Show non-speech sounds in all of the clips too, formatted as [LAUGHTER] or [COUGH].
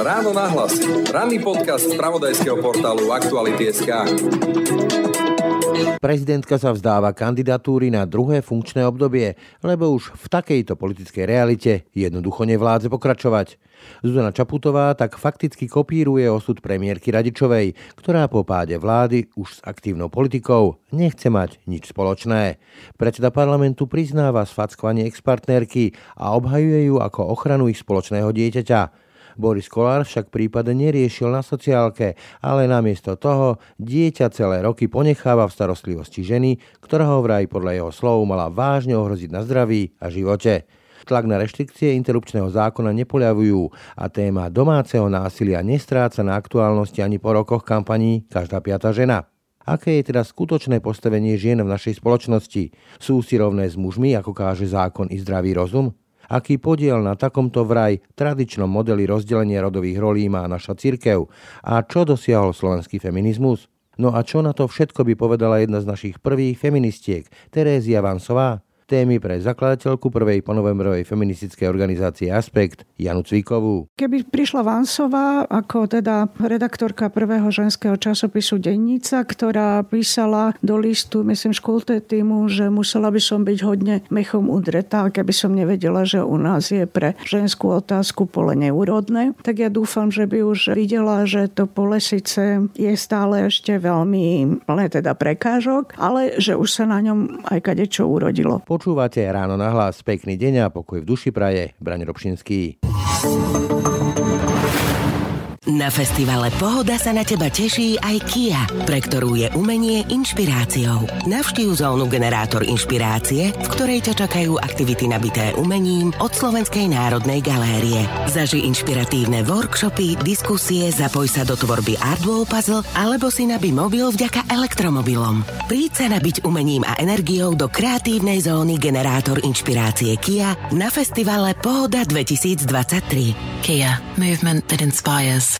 Ráno na hlas. Ranný podcast z pravodajského portálu Aktuality.sk. Prezidentka sa vzdáva kandidatúry na druhé funkčné obdobie, lebo už v takejto politickej realite jednoducho nevládze pokračovať. Zuzana Čaputová tak fakticky kopíruje osud premiérky Radičovej, ktorá po páde vlády už s aktívnou politikou nechce mať nič spoločné. Predseda parlamentu priznáva sfackovanie ex-partnerky a obhajuje ju ako ochranu ich spoločného dieťaťa. Boris Kolár však prípad neriešil na sociálke, ale namiesto toho dieťa celé roky ponecháva v starostlivosti ženy, ktorá ho vraj podľa jeho slov mala vážne ohroziť na zdraví a živote. Tlak na reštrikcie interrupčného zákona nepoľavujú a téma domáceho násilia nestráca na aktuálnosti ani po rokoch kampaní Každá piata žena. Aké je teda skutočné postavenie žien v našej spoločnosti? Sú si rovné s mužmi, ako káže zákon i zdravý rozum? Aký podiel na takomto vraj tradičnom modeli rozdelenia rodových rolí má naša cirkev a čo dosiahol slovenský feminizmus? No a čo na to všetko by povedala jedna z našich prvých feministiek, Terézia Vansová? Témy pre zakladateľku prvej ponovembrovej feministickej organizácie Aspekt, Janu Cvíkovú. Keby prišla Vansová ako teda redaktorka prvého ženského časopisu Dennica, ktorá písala do listu, myslím, školte týmu, že musela by som byť hodne mechom udretá, keby som nevedela, že u nás je pre ženskú otázku pole neúrodné, tak ja dúfam, že by už videla, že to pole síce je stále ešte veľmi plné teda prekážok, ale že už sa na ňom aj kadečo urodilo. Počúvate ráno na hlas. Pekný deň a pokoj v duši praje. Braň Robšinský. Na festivale Pohoda sa na teba teší aj Kia, pre ktorú je umenie inšpiráciou. Navštív zónu Generátor inšpirácie, v ktorej ťa čakajú aktivity nabité umením od Slovenskej národnej galérie. Zaži inšpiratívne workshopy, diskusie, zapoj sa do tvorby Artwall Puzzle alebo si nabí mobil vďaka elektromobilom. Príď sa nabiť umením a energiou do kreatívnej zóny Generátor inšpirácie Kia na festivale Pohoda 2023. Kia. Movement that inspires.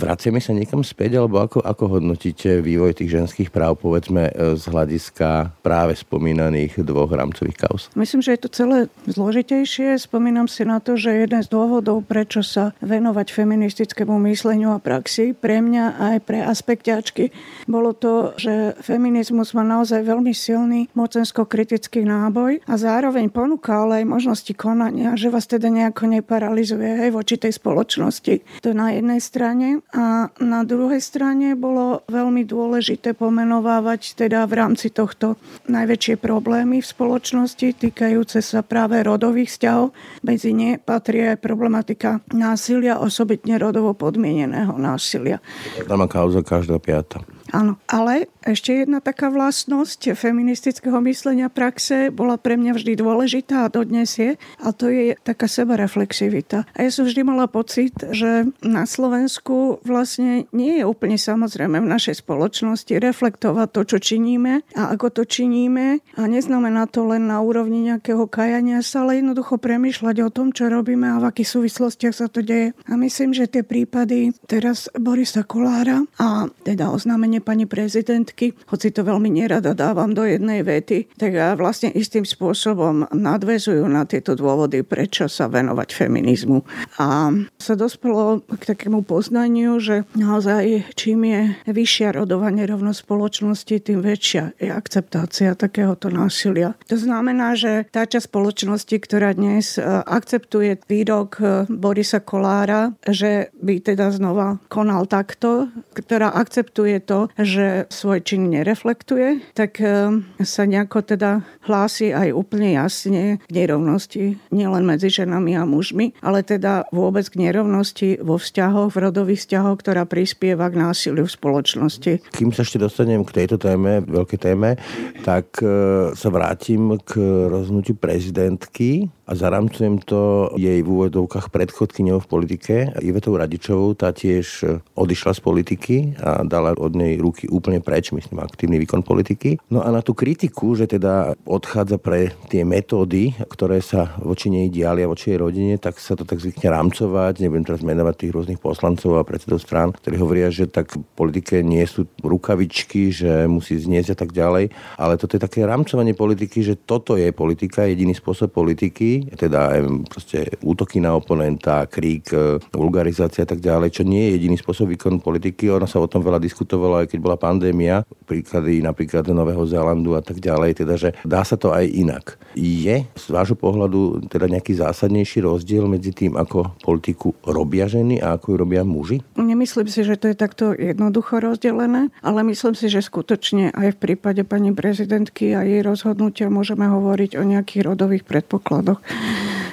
Vraciame sa niekam späť, alebo ako, ako hodnotíte vývoj tých ženských práv, povedzme, e, z hľadiska práve spomínaných dvoch rámcových kauz? Myslím, že je to celé zložitejšie. Spomínam si na to, že jeden z dôvodov, prečo sa venovať feministickému mysleniu a praxi pre mňa aj pre aspekťačky, bolo to, že feminizmus má naozaj veľmi silný mocensko-kritický náboj a zároveň ponúka ale aj možnosti konania, že vás teda nejako neparalizuje aj voči tej spoločnosti. To na jednej strane. A na druhej strane bolo veľmi dôležité pomenovávať teda v rámci tohto najväčšie problémy v spoločnosti týkajúce sa práve rodových vzťahov. Medzi ne patrí aj problematika násilia, osobitne rodovo podmieneného násilia. Tam kauza každá piata. Áno, ale ešte jedna taká vlastnosť feministického myslenia praxe bola pre mňa vždy dôležitá a dodnes je, a to je taká sebareflexivita. A ja som vždy mala pocit, že na Slovensku vlastne nie je úplne samozrejme v našej spoločnosti reflektovať to, čo činíme a ako to činíme a neznamená to len na úrovni nejakého kajania sa, ale jednoducho premýšľať o tom, čo robíme a v akých súvislostiach sa to deje. A myslím, že tie prípady teraz Borisa Kolára a teda oznámenie pani prezidentky, hoci to veľmi nerada dávam do jednej vety, tak vlastne istým spôsobom nadvezujú na tieto dôvody, prečo sa venovať feminizmu. A sa dospelo k takému poznaniu, že naozaj čím je vyššia rodová nerovnosť spoločnosti, tým väčšia je akceptácia takéhoto násilia. To znamená, že tá časť spoločnosti, ktorá dnes e, akceptuje výrok e, Borisa Kolára, že by teda znova konal takto, ktorá akceptuje to, že svoj čin nereflektuje, tak eh, sa nejako teda hlási aj úplne jasne k nerovnosti nielen medzi ženami a mužmi, ale teda vôbec k nerovnosti vo vzťahoch, v rodových vzťahoch, ktorá prispieva k násiliu v spoločnosti. Kým sa ešte dostanem k tejto téme, veľké téme, tak eh, sa vrátim k rozhodnutiu prezidentky a zaramcujem to jej v úvodovkách predchodkyňou v politike, Ivetou Radičovou, tá tiež odišla z politiky a dala od nej ruky úplne preč, myslím, aktívny výkon politiky. No a na tú kritiku, že teda odchádza pre tie metódy, ktoré sa voči nej dialia, voči jej rodine, tak sa to tak zvykne rámcovať. Nebudem teraz menovať tých rôznych poslancov a predsedov strán, ktorí hovoria, že tak v politike nie sú rukavičky, že musí zniesť a tak ďalej. Ale toto je také rámcovanie politiky, že toto je politika, jediný spôsob politiky, teda proste útoky na oponenta, krík, e, vulgarizácia a tak ďalej, čo nie je jediný spôsob výkonu politiky. Ona sa o tom veľa diskutovala, aj keď bola pandémia, príklady napríklad Nového Zélandu a tak ďalej, teda že dá sa to aj inak. Je z vášho pohľadu teda nejaký zásadnejší rozdiel medzi tým, ako politiku robia ženy a ako ju robia muži? Nemyslím si, že to je takto jednoducho rozdelené, ale myslím si, že skutočne aj v prípade pani prezidentky a jej rozhodnutia môžeme hovoriť o nejakých rodových predpokladoch.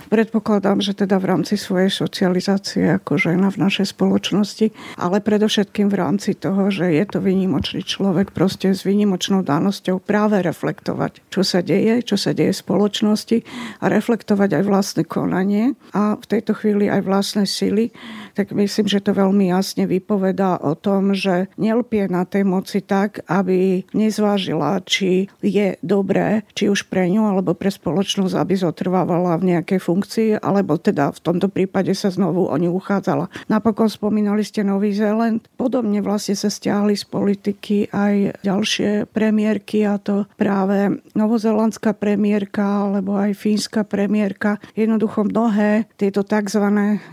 Predpokladám, že teda v rámci svojej socializácie ako žena v našej spoločnosti, ale predovšetkým v rámci toho, že je to vynimočný človek proste s vynimočnou danosťou práve reflektovať, čo sa deje, čo sa deje v spoločnosti a reflektovať aj vlastné konanie a v tejto chvíli aj vlastné sily tak myslím, že to veľmi jasne vypovedá o tom, že nelpie na tej moci tak, aby nezvážila, či je dobré, či už pre ňu alebo pre spoločnosť, aby zotrvávala v nejakej funkcii, alebo teda v tomto prípade sa znovu o ňu uchádzala. Napokon spomínali ste Nový Zéland. Podobne vlastne sa stiahli z politiky aj ďalšie premiérky a to práve novozelandská premiérka alebo aj fínska premiérka. Jednoducho mnohé tieto tzv.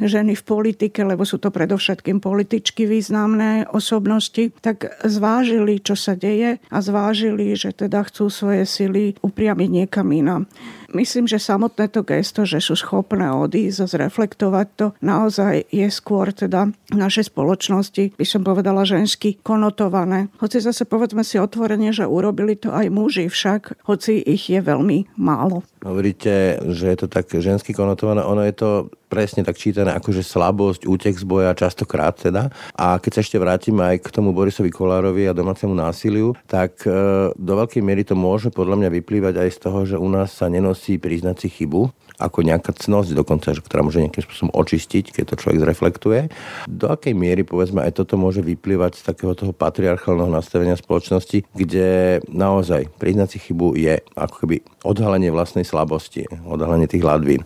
ženy v politike, lebo sú to predovšetkým političky významné osobnosti, tak zvážili, čo sa deje a zvážili, že teda chcú svoje sily upriamiť niekam inám. Myslím, že samotné to gesto, že sú schopné odísť a zreflektovať to, naozaj je skôr teda v našej spoločnosti, by som povedala žensky, konotované. Hoci zase povedzme si otvorene, že urobili to aj muži však, hoci ich je veľmi málo. Hovoríte, že je to tak žensky konotované, ono je to presne tak čítané ako že slabosť, útek z boja častokrát teda. A keď sa ešte vrátim aj k tomu Borisovi Kolárovi a domácemu násiliu, tak e, do veľkej miery to môže podľa mňa vyplývať aj z toho, že u nás sa nenosí priznať si chybu, ako nejaká cnosť dokonca, ktorá môže nejakým spôsobom očistiť, keď to človek zreflektuje. Do akej miery, povedzme, aj toto môže vyplývať z takého toho patriarchálneho nastavenia spoločnosti, kde naozaj priznať si chybu je ako keby odhalenie vlastnej slabosti, odhalenie tých ladvín.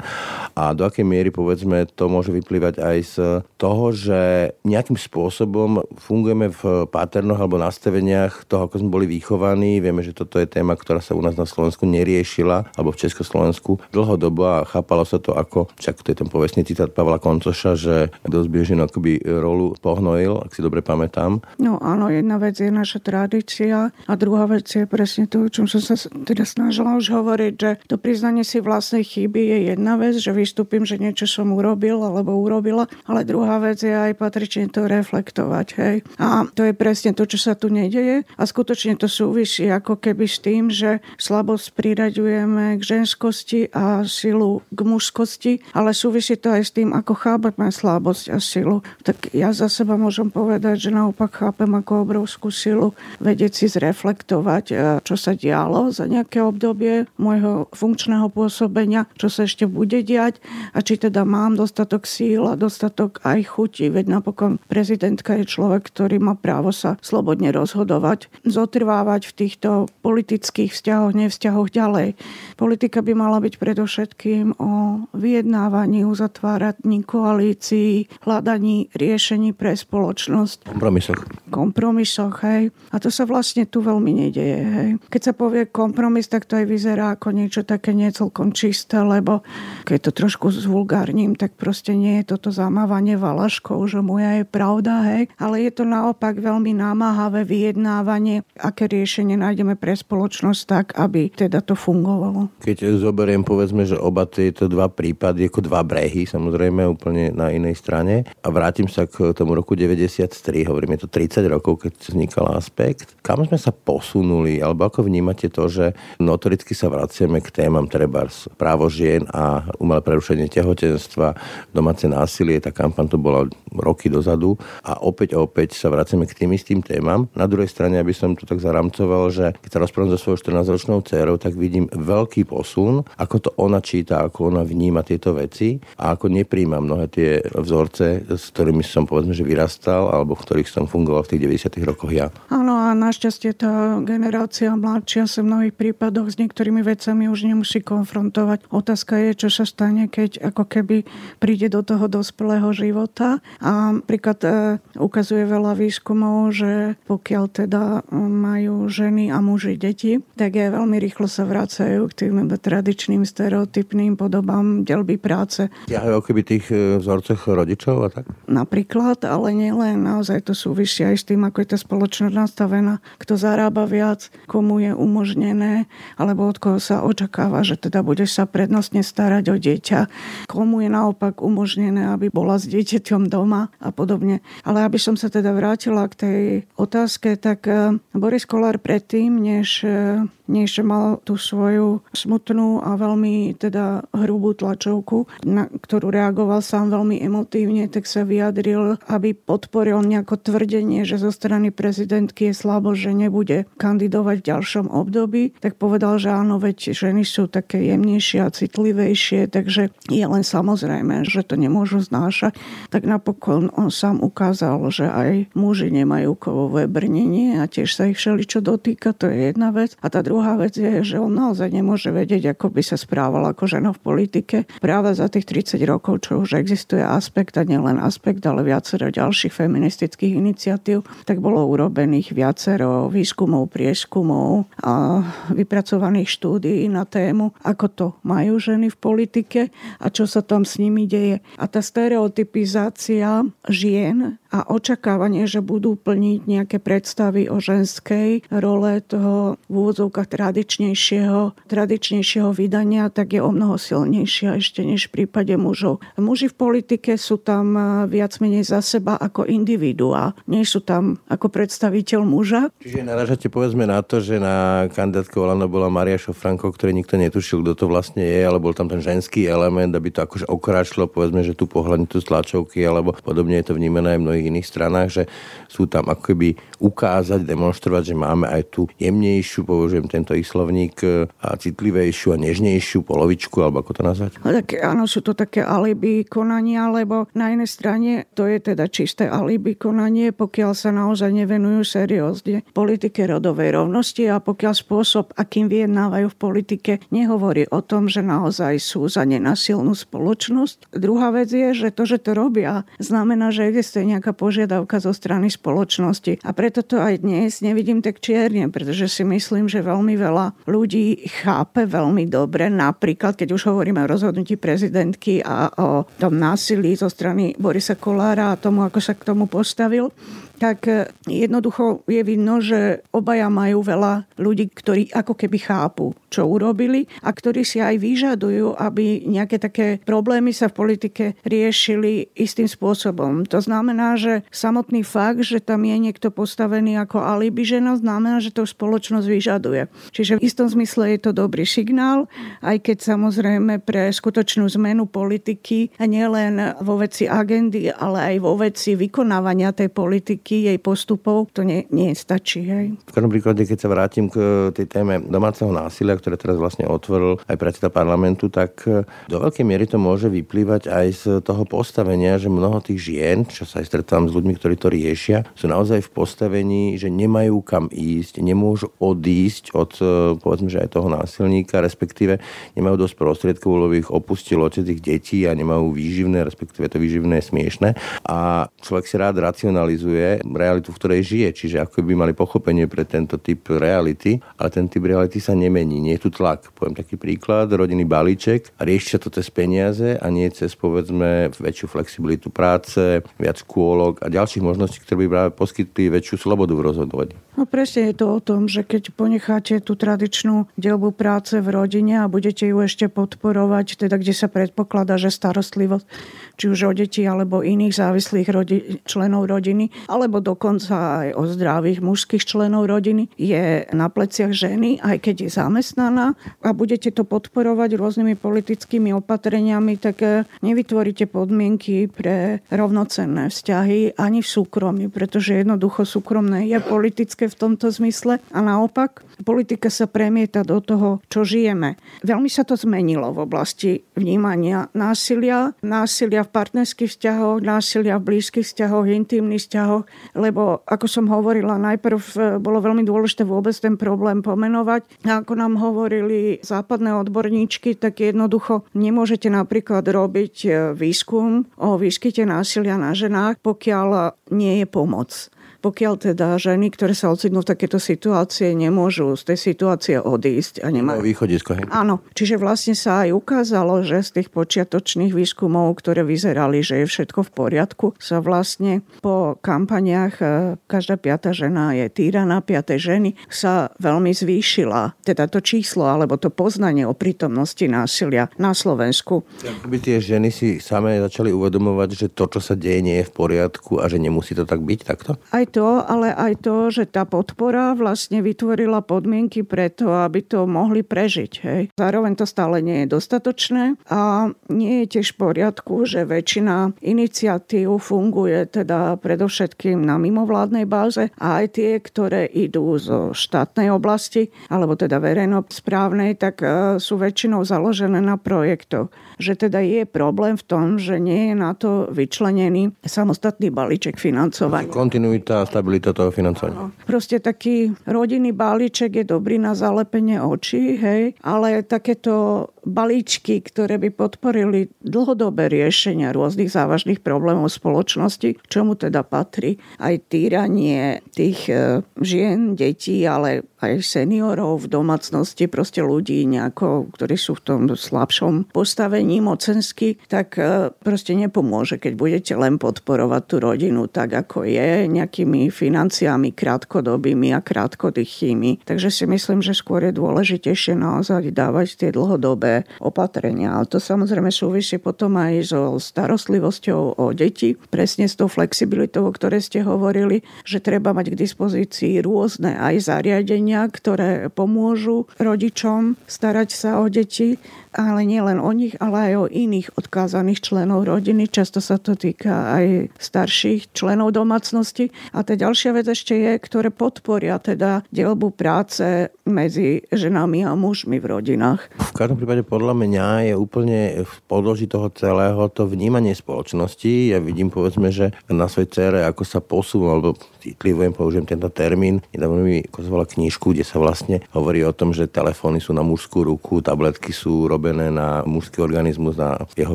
A do akej miery, povedzme, to môže vyplývať aj z toho, že nejakým spôsobom fungujeme v paternoch alebo nastaveniach toho, ako sme boli vychovaní. Vieme, že toto je téma, ktorá sa u nás na Slovensku neriešila, alebo v Československu dlhodobo a chápalo sa to ako, čak to je ten povestný citát Pavla Koncoša, že dosť bežne akoby rolu pohnojil, ak si dobre pamätám. No áno, jedna vec je naša tradícia a druhá vec je presne to, o čom som sa teda snažila už hovoriť, že to priznanie si vlastnej chyby je jedna vec, že vystúpim, že niečo som urobil alebo urobila, ale druhá vec je aj patrične to reflektovať. Hej. A to je presne to, čo sa tu nedeje a skutočne to súvisí ako keby s tým, že slabosť priraďujeme k ženskosti a silu k mužskosti, ale súvisí to aj s tým, ako chápeme slabosť a silu. Tak ja za seba môžem povedať, že naopak chápem ako obrovskú silu vedieť si zreflektovať, e, čo sa dialo za nejaké obdobie môjho funkčného pôsobenia, čo sa ešte bude diať a či teda mám dostatok síl a dostatok aj chuti, veď napokon prezidentka je človek, ktorý má právo sa slobodne rozhodovať, zotrvávať v týchto politických vzťahoch, nevzťahoch ďalej. Politika by mala byť predovšetkým o vyjednávaní, uzatváraní koalícií, hľadaní riešení pre spoločnosť. Kompromisoch. Kompromisoch, hej. A to sa vlastne tu veľmi nedeje, hej. Keď sa povie kompromis, tak to aj vyzerá ako niečo také necelkom čisté, lebo keď to trošku zvulgárním, tak proste nie je toto zamávanie valaškou, že moja je pravda, hej. Ale je to naopak veľmi námahavé vyjednávanie, aké riešenie nájdeme pre spoločnosť tak, aby teda to fungovalo. Keď zoberiem povedzme, že oba tieto dva prípady ako dva brehy, samozrejme úplne na inej strane. A vrátim sa k tomu roku 93, hovorím, je to 30 rokov, keď vznikal aspekt. Kam sme sa posunuli, alebo ako vnímate to, že notoricky sa vraciame k témam treba právo žien a umelé prerušenie tehotenstva domáce násilie, tá kampaň to bola roky dozadu a opäť a opäť sa vraceme k tým istým témam. Na druhej strane, aby som to tak zaramcoval, že keď sa rozprávam so svojou 14-ročnou dcerou, tak vidím veľký posun, ako to ona číta, ako ona vníma tieto veci a ako nepríjma mnohé tie vzorce, s ktorými som povedzme, že vyrastal alebo v ktorých som fungoval v tých 90. rokoch ja. Áno a našťastie tá generácia mladšia sa v mnohých prípadoch s niektorými vecami už nemusí konfrontovať. Otázka je, čo sa stane, keď ako keby príde do toho dospelého života. A príklad e, ukazuje veľa výskumov, že pokiaľ teda majú ženy a muži deti, tak je veľmi rýchlo sa vracajú k tým tradičným stereotypným podobám delby práce. Ja o keby tých e, vzorcoch rodičov a tak? Napríklad, ale nielen. Naozaj to súvisí aj s tým, ako je tá spoločnosť nastavená. Kto zarába viac, komu je umožnené, alebo od koho sa očakáva, že teda bude sa prednostne starať o dieťa, komu je naopak umožnené, aby bola s dieťaťom doma a podobne. Ale aby som sa teda vrátila k tej otázke, tak e, Boris Kolár predtým, než e, než mal tú svoju smutnú a veľmi teda hrubú tlačovku, na ktorú reagoval sám veľmi emotívne, tak sa vyjadril, aby podporil nejako tvrdenie, že zo strany prezidentky je slabo, že nebude kandidovať v ďalšom období, tak povedal, že áno, veď ženy sú také jemnejšie a citlivejšie, takže je len samozrejme, že to nemôžu znášať. Tak napokon on sám ukázal, že aj muži nemajú kovové brnenie a tiež sa ich všeličo dotýka, to je jedna vec. A tá druhá druhá vec je, že on naozaj nemôže vedieť, ako by sa správal ako žena v politike. Práve za tých 30 rokov, čo už existuje aspekt, a nielen aspekt, ale viacero ďalších feministických iniciatív, tak bolo urobených viacero výskumov, prieskumov a vypracovaných štúdií na tému, ako to majú ženy v politike a čo sa tam s nimi deje. A tá stereotypizácia žien a očakávanie, že budú plniť nejaké predstavy o ženskej role toho v úvodzovkách tradičnejšieho, tradičnejšieho vydania, tak je o mnoho silnejšia ešte než v prípade mužov. Muži v politike sú tam e, viac menej za seba ako individuá, nie sú tam ako predstaviteľ muža. Čiže naražate povedzme na to, že na kandidátke Olano bola Maria Šofranko, ktorý nikto netušil, kto to vlastne je, ale bol tam ten ženský element, aby to akože okráčlo, povedzme, že tu pohľadniť tu tlačovky, alebo podobne je to vnímané aj mnohých mnohých iných stranách, že sú tam akoby ukázať, demonstrovať, že máme aj tú jemnejšiu, použijem tento ich slovník, a citlivejšiu a nežnejšiu polovičku, alebo ako to nazvať? No tak áno, sú to také alibi konania, lebo na jednej strane to je teda čisté alibi konanie, pokiaľ sa naozaj nevenujú seriózne politike rodovej rovnosti a pokiaľ spôsob, akým vyjednávajú v politike, nehovorí o tom, že naozaj sú za nenasilnú spoločnosť. Druhá vec je, že to, že to robia, znamená, že existuje nejaká nejaká požiadavka zo strany spoločnosti. A preto to aj dnes nevidím tak čierne, pretože si myslím, že veľmi veľa ľudí chápe veľmi dobre, napríklad keď už hovoríme o rozhodnutí prezidentky a o tom násilí zo strany Borisa Kolára a tomu, ako sa k tomu postavil, tak e, jednoducho je vidno, že obaja majú veľa ľudí, ktorí ako keby chápu, čo urobili a ktorí si aj vyžadujú, aby nejaké také problémy sa v politike riešili istým spôsobom. To znamená, že samotný fakt, že tam je niekto postavený ako alibi žena, znamená, že to spoločnosť vyžaduje. Čiže v istom zmysle je to dobrý signál, aj keď samozrejme pre skutočnú zmenu politiky nielen vo veci agendy, ale aj vo veci vykonávania tej politiky metodiky, jej postupov, to nie, nie stačí. Hej. V každom príklade, keď sa vrátim k eh, tej téme domáceho násilia, ktoré teraz vlastne otvoril aj predseda parlamentu, tak eh, do veľkej miery to môže vyplývať aj z toho postavenia, že mnoho tých žien, čo sa aj stretávam s ľuďmi, ktorí to riešia, sú naozaj v postavení, že nemajú kam ísť, nemôžu odísť od eh, povedzme, že aj toho násilníka, respektíve nemajú dosť prostriedkov, lebo ich opustil otec ich detí a nemajú výživné, respektíve to výživné je smiešné. A človek si rád racionalizuje, realitu, v ktorej žije. Čiže ako by mali pochopenie pre tento typ reality, ale ten typ reality sa nemení. Nie je tu tlak. Poviem taký príklad, rodinný balíček rieši sa to cez peniaze a nie cez povedzme väčšiu flexibilitu práce, viac kôlok a ďalších možností, ktoré by práve poskytli väčšiu slobodu v rozhodovaní. No presne je to o tom, že keď ponecháte tú tradičnú dielbu práce v rodine a budete ju ešte podporovať, teda kde sa predpokladá, že starostlivosť či už o deti alebo iných závislých rodi- členov rodiny, ale alebo dokonca aj o zdravých mužských členov rodiny je na pleciach ženy, aj keď je zamestnaná. A budete to podporovať rôznymi politickými opatreniami, tak e, nevytvoríte podmienky pre rovnocenné vzťahy ani v súkromí, pretože jednoducho súkromné je politické v tomto zmysle a naopak politika sa premieta do toho, čo žijeme. Veľmi sa to zmenilo v oblasti vnímania násilia, násilia v partnerských vzťahoch, násilia v blízkych vzťahoch, intimných vzťahoch, lebo ako som hovorila, najprv e, bolo veľmi dôležité vôbec ten problém pomenovať. A ako nám hovorili západné odborníčky, tak jednoducho nemôžete napríklad robiť e, výskum o výskyte násilia na ženách, pokiaľ nie je pomoc pokiaľ teda ženy, ktoré sa ocitnú v takéto situácie, nemôžu z tej situácie odísť. A nemajú východisko. Hej? Áno, čiže vlastne sa aj ukázalo, že z tých počiatočných výskumov, ktoré vyzerali, že je všetko v poriadku, sa vlastne po kampaniach e, každá piata žena je týraná, piatej ženy sa veľmi zvýšila. Teda to číslo alebo to poznanie o prítomnosti násilia na Slovensku. By tie ženy si same začali uvedomovať, že to, čo sa deje, nie je v poriadku a že nemusí to tak byť takto? Aj to, ale aj to, že tá podpora vlastne vytvorila podmienky preto, aby to mohli prežiť. Hej. Zároveň to stále nie je dostatočné a nie je tiež v poriadku, že väčšina iniciatív funguje teda predovšetkým na mimovládnej báze a aj tie, ktoré idú zo štátnej oblasti alebo teda verejnosprávnej, tak e, sú väčšinou založené na projektoch. Že teda je problém v tom, že nie je na to vyčlenený samostatný balíček financovania. Kontinuita a stabilita toho financovania. Proste taký rodinný balíček je dobrý na zalepenie očí, hej, ale takéto balíčky, ktoré by podporili dlhodobé riešenia rôznych závažných problémov spoločnosti, čomu teda patrí aj týranie tých e, žien, detí, ale aj seniorov v domácnosti, proste ľudí nejako, ktorí sú v tom slabšom postavení mocensky, tak e, proste nepomôže, keď budete len podporovať tú rodinu tak, ako je, nejakými financiami krátkodobými a krátkodýchými. Takže si myslím, že skôr je dôležitejšie naozaj dávať tie dlhodobé opatrenia. Ale to samozrejme súvisí potom aj so starostlivosťou o deti, presne s tou flexibilitou, o ktorej ste hovorili, že treba mať k dispozícii rôzne aj zariadenia, ktoré pomôžu rodičom starať sa o deti ale nie len o nich, ale aj o iných odkázaných členov rodiny. Často sa to týka aj starších členov domácnosti. A tá ďalšia vec ešte je, ktoré podporia teda dielbu práce medzi ženami a mužmi v rodinách. V každom prípade podľa mňa je úplne v podloží toho celého to vnímanie spoločnosti. Ja vidím povedzme, že na svojej cere, ako sa posúva, alebo citlivujem, použijem tento termín. Nedávno mi kozovala knižku, kde sa vlastne hovorí o tom, že telefóny sú na mužskú ruku, tabletky sú urobené na mužský organizmus, na jeho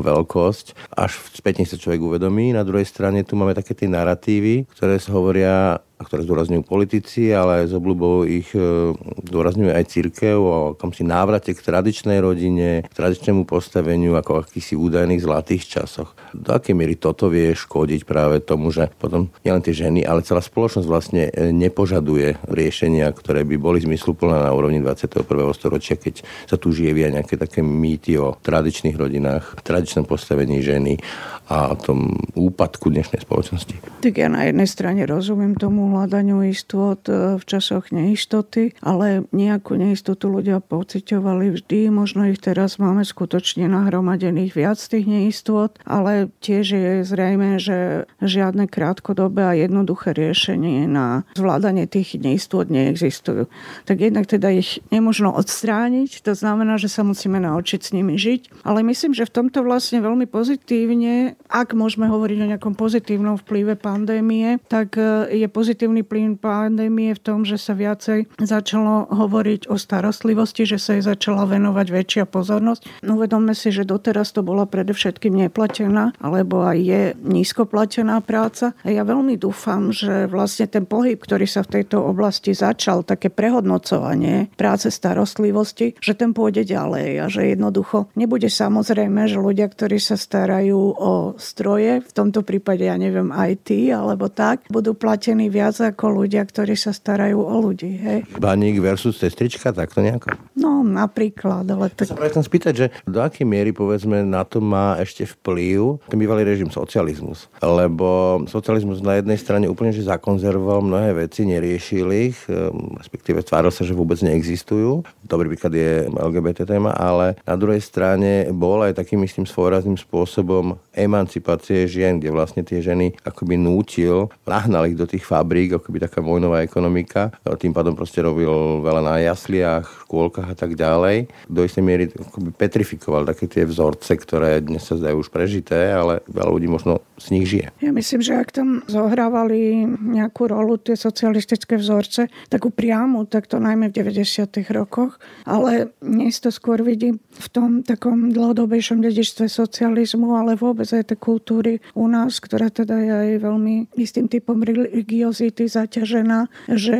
veľkosť. Až spätne sa človek uvedomí. Na druhej strane tu máme také tie narratívy, ktoré hovoria ktoré zdôrazňujú politici, ale s obľubou ich e, zdôrazňuje aj církev o si návrate k tradičnej rodine, k tradičnému postaveniu ako akýsi údajných zlatých časoch. Do akej miery toto vie škodiť práve tomu, že potom nielen tie ženy, ale celá spoločnosť vlastne e, nepožaduje riešenia, ktoré by boli zmysluplné na úrovni 21. storočia, keď sa tu žije nejaké také mýty o tradičných rodinách, tradičnom postavení ženy a tom úpadku dnešnej spoločnosti. Tak ja na jednej strane rozumiem tomu hľadaniu istot e, v časoch neistoty, ale nejakú neistotu ľudia pociťovali vždy. Možno ich teraz máme skutočne nahromadených viac tých neistot, ale tiež je zrejme, že žiadne krátkodobé a jednoduché riešenie na zvládanie tých neistot neexistujú. Tak jednak teda ich nemožno odstrániť, to znamená, že sa musíme naučiť s nimi žiť, ale myslím, že v tomto vlastne veľmi pozitívne ak môžeme hovoriť o nejakom pozitívnom vplyve pandémie, tak e, je pozitívny plyn pandémie v tom, že sa viacej začalo hovoriť o starostlivosti, že sa jej začala venovať väčšia pozornosť. No uvedomme si, že doteraz to bola predovšetkým neplatená, alebo aj je nízkoplatená práca. A ja veľmi dúfam, že vlastne ten pohyb, ktorý sa v tejto oblasti začal, také prehodnocovanie práce starostlivosti, že ten pôjde ďalej a že jednoducho nebude samozrejme, že ľudia, ktorí sa starajú o stroje, v tomto prípade ja neviem IT alebo tak, budú platení viac viac ako ľudia, ktorí sa starajú o ľudí. Hej. Baník versus sestrička, takto nejako? No, napríklad. Ale tak... Sa chcem spýtať, že do akej miery, povedzme, na to má ešte vplyv ten bývalý režim socializmus. Lebo socializmus na jednej strane úplne že zakonzervoval mnohé veci, neriešil ich, ehm, respektíve tváril sa, že vôbec neexistujú. Dobrý príklad je LGBT téma, ale na druhej strane bol aj takým, myslím, svojrazným spôsobom emancipácie žien, kde vlastne tie ženy akoby nútil, nahnal ich do tých fabrík, akoby taká vojnová ekonomika. Tým pádom proste robil veľa na jasliach, škôlkach a tak ďalej. Do istej miery akoby petrifikoval také tie vzorce, ktoré dnes sa zdajú už prežité, ale veľa ľudí možno z nich žije. Ja myslím, že ak tam zohrávali nejakú rolu tie socialistické vzorce, takú priamu, tak to najmä v 90. rokoch, ale dnes to skôr vidím v tom takom dlhodobejšom dedičstve socializmu, ale vôbec aj tej kultúry u nás, ktorá teda je aj veľmi istým typom religiozity zaťažená, že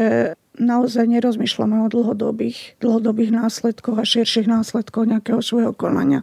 naozaj nerozmýšľame o dlhodobých, dlhodobých následkoch a širších následkoch nejakého svojho konania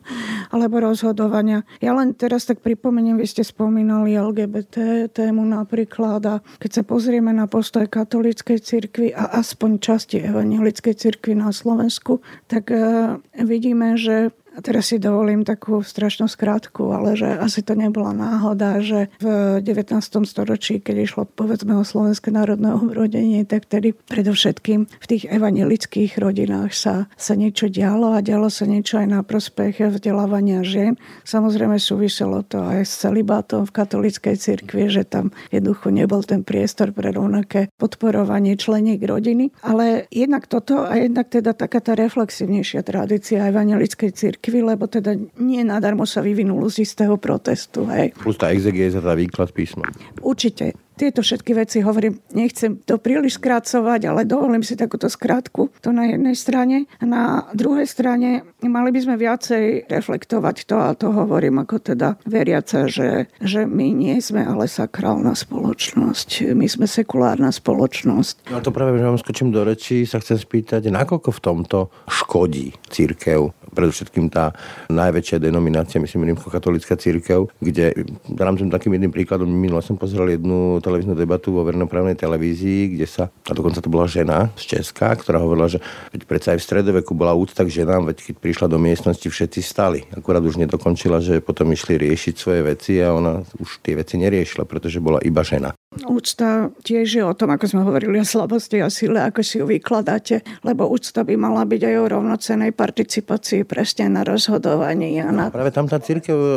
alebo rozhodovania. Ja len teraz tak pripomeniem, vy ste spomínali LGBT tému napríklad a keď sa pozrieme na postoj katolíckej cirkvi a aspoň časti evangelickej cirkvi na Slovensku, tak uh, vidíme, že teraz si dovolím takú strašnú skrátku, ale že asi to nebola náhoda, že v 19. storočí, keď išlo povedzme o Slovenské národné obrodenie, tak tedy predovšetkým v tých evangelických rodinách sa, sa niečo dialo a dialo sa niečo aj na prospech vzdelávania žien. Samozrejme súviselo to aj s celibátom v katolíckej cirkvi, že tam jednoducho nebol ten priestor pre rovnaké podporovanie členiek rodiny. Ale jednak toto a jednak teda taká tá reflexívnejšia tradícia evangelickej cirkvi cirkvi, lebo teda nie nadarmo sa vyvinulo z istého protestu. Hej. Plus tá exegéza, tá výklad písma. Určite tieto všetky veci hovorím, nechcem to príliš skracovať, ale dovolím si takúto skrátku. To na jednej strane. Na druhej strane mali by sme viacej reflektovať to, a to hovorím ako teda veriaca, že, že my nie sme ale sakrálna spoločnosť. My sme sekulárna spoločnosť. No to práve, že vám skočím do reči, sa chcem spýtať, nakoľko v tomto škodí církev predovšetkým tá najväčšia denominácia, myslím, rímsko-katolická církev, kde dám som takým jedným príkladom, minule som pozrel jednu televíznu debatu vo verejnoprávnej televízii, kde sa, a dokonca to bola žena z Česka, ktorá hovorila, že veď predsa aj v stredoveku bola úcta k ženám, veď keď prišla do miestnosti, všetci stali. Akurát už nedokončila, že potom išli riešiť svoje veci a ona už tie veci neriešila, pretože bola iba žena. Úcta tiež je o tom, ako sme hovorili o slabosti a sile, ako si ju vykladáte, lebo úcta by mala byť aj o rovnocenej participácii presne na rozhodovaní. A na... No, práve tam tá církev, e,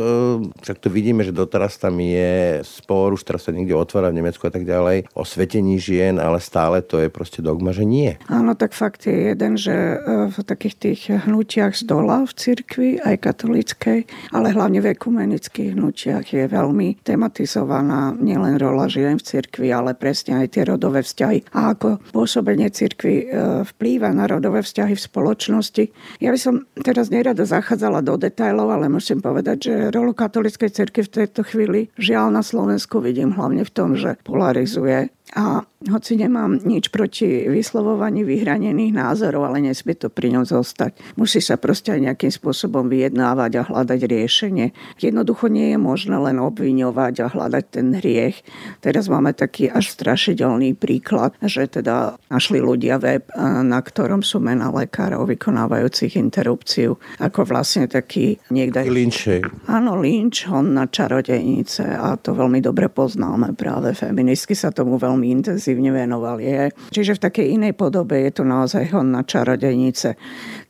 však to vidíme, že doteraz tam je spor, už teraz sa niekde otvára v Nemecku a tak ďalej, o svetení žien, ale stále to je proste dogma, že nie. Áno, tak fakt je jeden, že e, v takých tých hnutiach z dola v cirkvi, aj katolíckej, ale hlavne v ekumenických hnutiach je veľmi tematizovaná nielen rola žien cirkvi, ale presne aj tie rodové vzťahy a ako pôsobenie cirkvi e, vplýva na rodové vzťahy v spoločnosti. Ja by som teraz nerada zachádzala do detajlov, ale musím povedať, že rolu katolíckej cirkvi v tejto chvíli žiaľ na Slovensku vidím hlavne v tom, že polarizuje a hoci nemám nič proti vyslovovaní vyhranených názorov, ale nesmie to pri ňom zostať. Musí sa proste aj nejakým spôsobom vyjednávať a hľadať riešenie. Jednoducho nie je možné len obviňovať a hľadať ten hriech. Teraz máme taký až strašidelný príklad, že teda našli ľudia web, na ktorom sú mena lekárov vykonávajúcich interrupciu. Ako vlastne taký niekde... Lynch. Áno, Lynch, on na čarodejnice a to veľmi dobre poznáme práve. Feministky sa tomu veľmi veľmi intenzívne venoval. Je. Čiže v takej inej podobe je to naozaj hon na čarodejnice.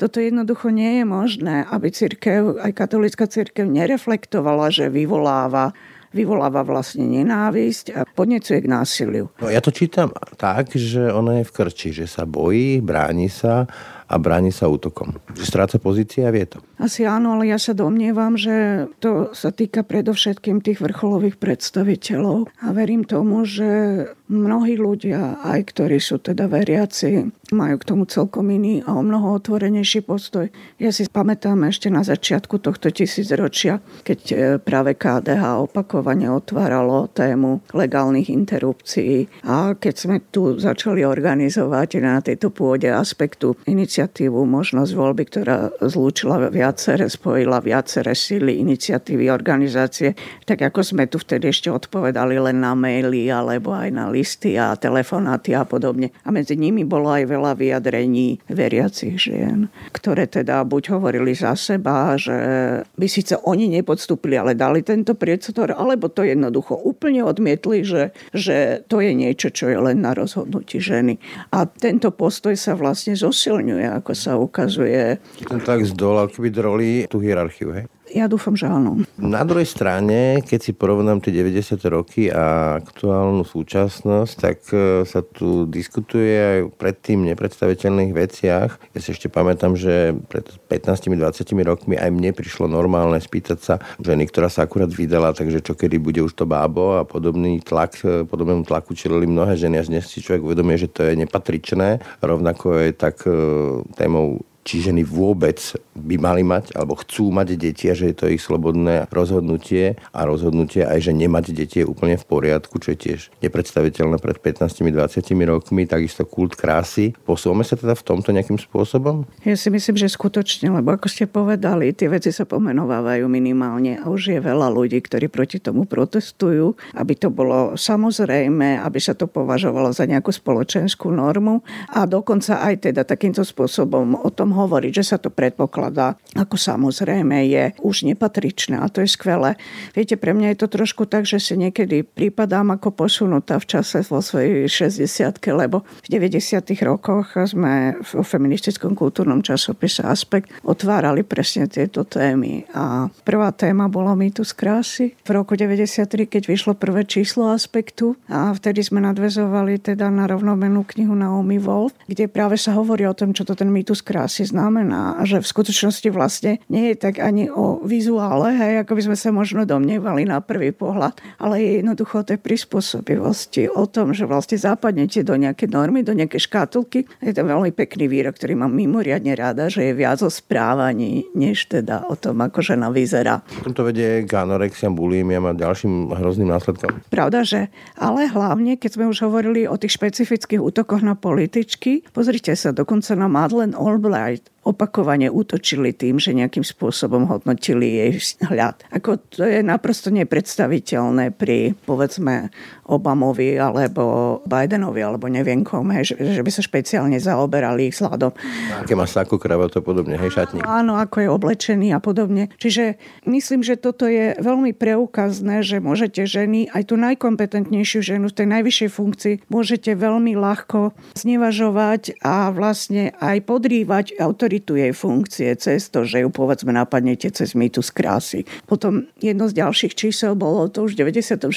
Toto jednoducho nie je možné, aby církev, aj katolická církev nereflektovala, že vyvoláva vyvoláva vlastne nenávisť a podnecuje k násiliu. No, ja to čítam tak, že ona je v krči, že sa bojí, bráni sa a bráni sa útokom. Stráca pozícia a vie to. Asi áno, ale ja sa domnievam, že to sa týka predovšetkým tých vrcholových predstaviteľov a verím tomu, že mnohí ľudia, aj ktorí sú teda veriaci, majú k tomu celkom iný a o mnoho otvorenejší postoj. Ja si pamätám ešte na začiatku tohto tisícročia, keď e, práve KDH opakovane otváralo tému legálnych interrupcií a keď sme tu začali organizovať na tejto pôde aspektu iniciatívy iniciatívu, možnosť voľby, ktorá zlúčila viaceré, spojila viaceré síly, iniciatívy, organizácie, tak ako sme tu vtedy ešte odpovedali len na maily alebo aj na listy a telefonáty a podobne. A medzi nimi bolo aj veľa vyjadrení veriacich žien, ktoré teda buď hovorili za seba, že by síce oni nepodstúpili, ale dali tento priestor, alebo to jednoducho úplne odmietli, že, že to je niečo, čo je len na rozhodnutí ženy. A tento postoj sa vlastne zosilňuje, ako sa ukazuje. Ten tak z dola, keby droli tú hierarchiu, hej? Ja dúfam, že áno. Na druhej strane, keď si porovnám tie 90. roky a aktuálnu súčasnosť, tak e, sa tu diskutuje aj predtým nepredstaviteľných veciach. Ja si ešte pamätám, že pred 15-20 rokmi aj mne prišlo normálne spýtať sa ženy, ktorá sa akurát vydala, takže čo kedy bude už to bábo a podobný tlak, e, podobnému tlaku čelili mnohé ženy. Až dnes si človek uvedomuje, že to je nepatričné. Rovnako je tak e, témou či ženy vôbec by mali mať alebo chcú mať deti a že je to ich slobodné rozhodnutie a rozhodnutie aj, že nemať deti je úplne v poriadku, čo je tiež nepredstaviteľné pred 15-20 rokmi, takisto kult krásy. Posúvame sa teda v tomto nejakým spôsobom? Ja si myslím, že skutočne, lebo ako ste povedali, tie veci sa pomenovávajú minimálne a už je veľa ľudí, ktorí proti tomu protestujú, aby to bolo samozrejme, aby sa to považovalo za nejakú spoločenskú normu a dokonca aj teda takýmto spôsobom o tom hovoriť, že sa to predpokladá, ako samozrejme je už nepatričné a to je skvelé. Viete, pre mňa je to trošku tak, že si niekedy prípadám ako posunutá v čase vo svojej 60 lebo v 90 rokoch sme v feministickom kultúrnom časopise Aspekt otvárali presne tieto témy. A prvá téma bola mýtus krásy. V roku 93, keď vyšlo prvé číslo Aspektu a vtedy sme nadvezovali teda na rovnomenú knihu Naomi Wolf, kde práve sa hovorí o tom, čo to ten mýtus krásy znamená že v skutočnosti vlastne nie je tak ani o vizuále, hej, ako by sme sa možno domnievali na prvý pohľad, ale je jednoducho o tej prispôsobivosti, o tom, že vlastne západnete do nejaké normy, do nejaké škatulky. Je to veľmi pekný výrok, ktorý mám mimoriadne rada, že je viac o správaní, než teda o tom, ako žena vyzerá. To vedie k anorexiam, bulimiam a ďalším hrozným následkom. Pravda, že ale hlavne, keď sme už hovorili o tých špecifických útokoch na političky, pozrite sa dokonca na Madeleine Albright, vielleicht opakovane útočili tým, že nejakým spôsobom hodnotili jej hľad. Ako to je naprosto nepredstaviteľné pri, povedzme, Obamovi alebo Bidenovi alebo neviem kom, hej, že, že by sa špeciálne zaoberali ich vzhľadom. Aké má sakú kravatu a podobne, hej, šatník. Áno, ako je oblečený a podobne. Čiže myslím, že toto je veľmi preukazné, že môžete ženy, aj tú najkompetentnejšiu ženu v tej najvyššej funkcii, môžete veľmi ľahko znevažovať a vlastne aj podrývať autoritu jej funkcie cez to, že ju povedzme napadnete cez mýtus krásy. Potom jedno z ďalších čísel bolo to už v 94.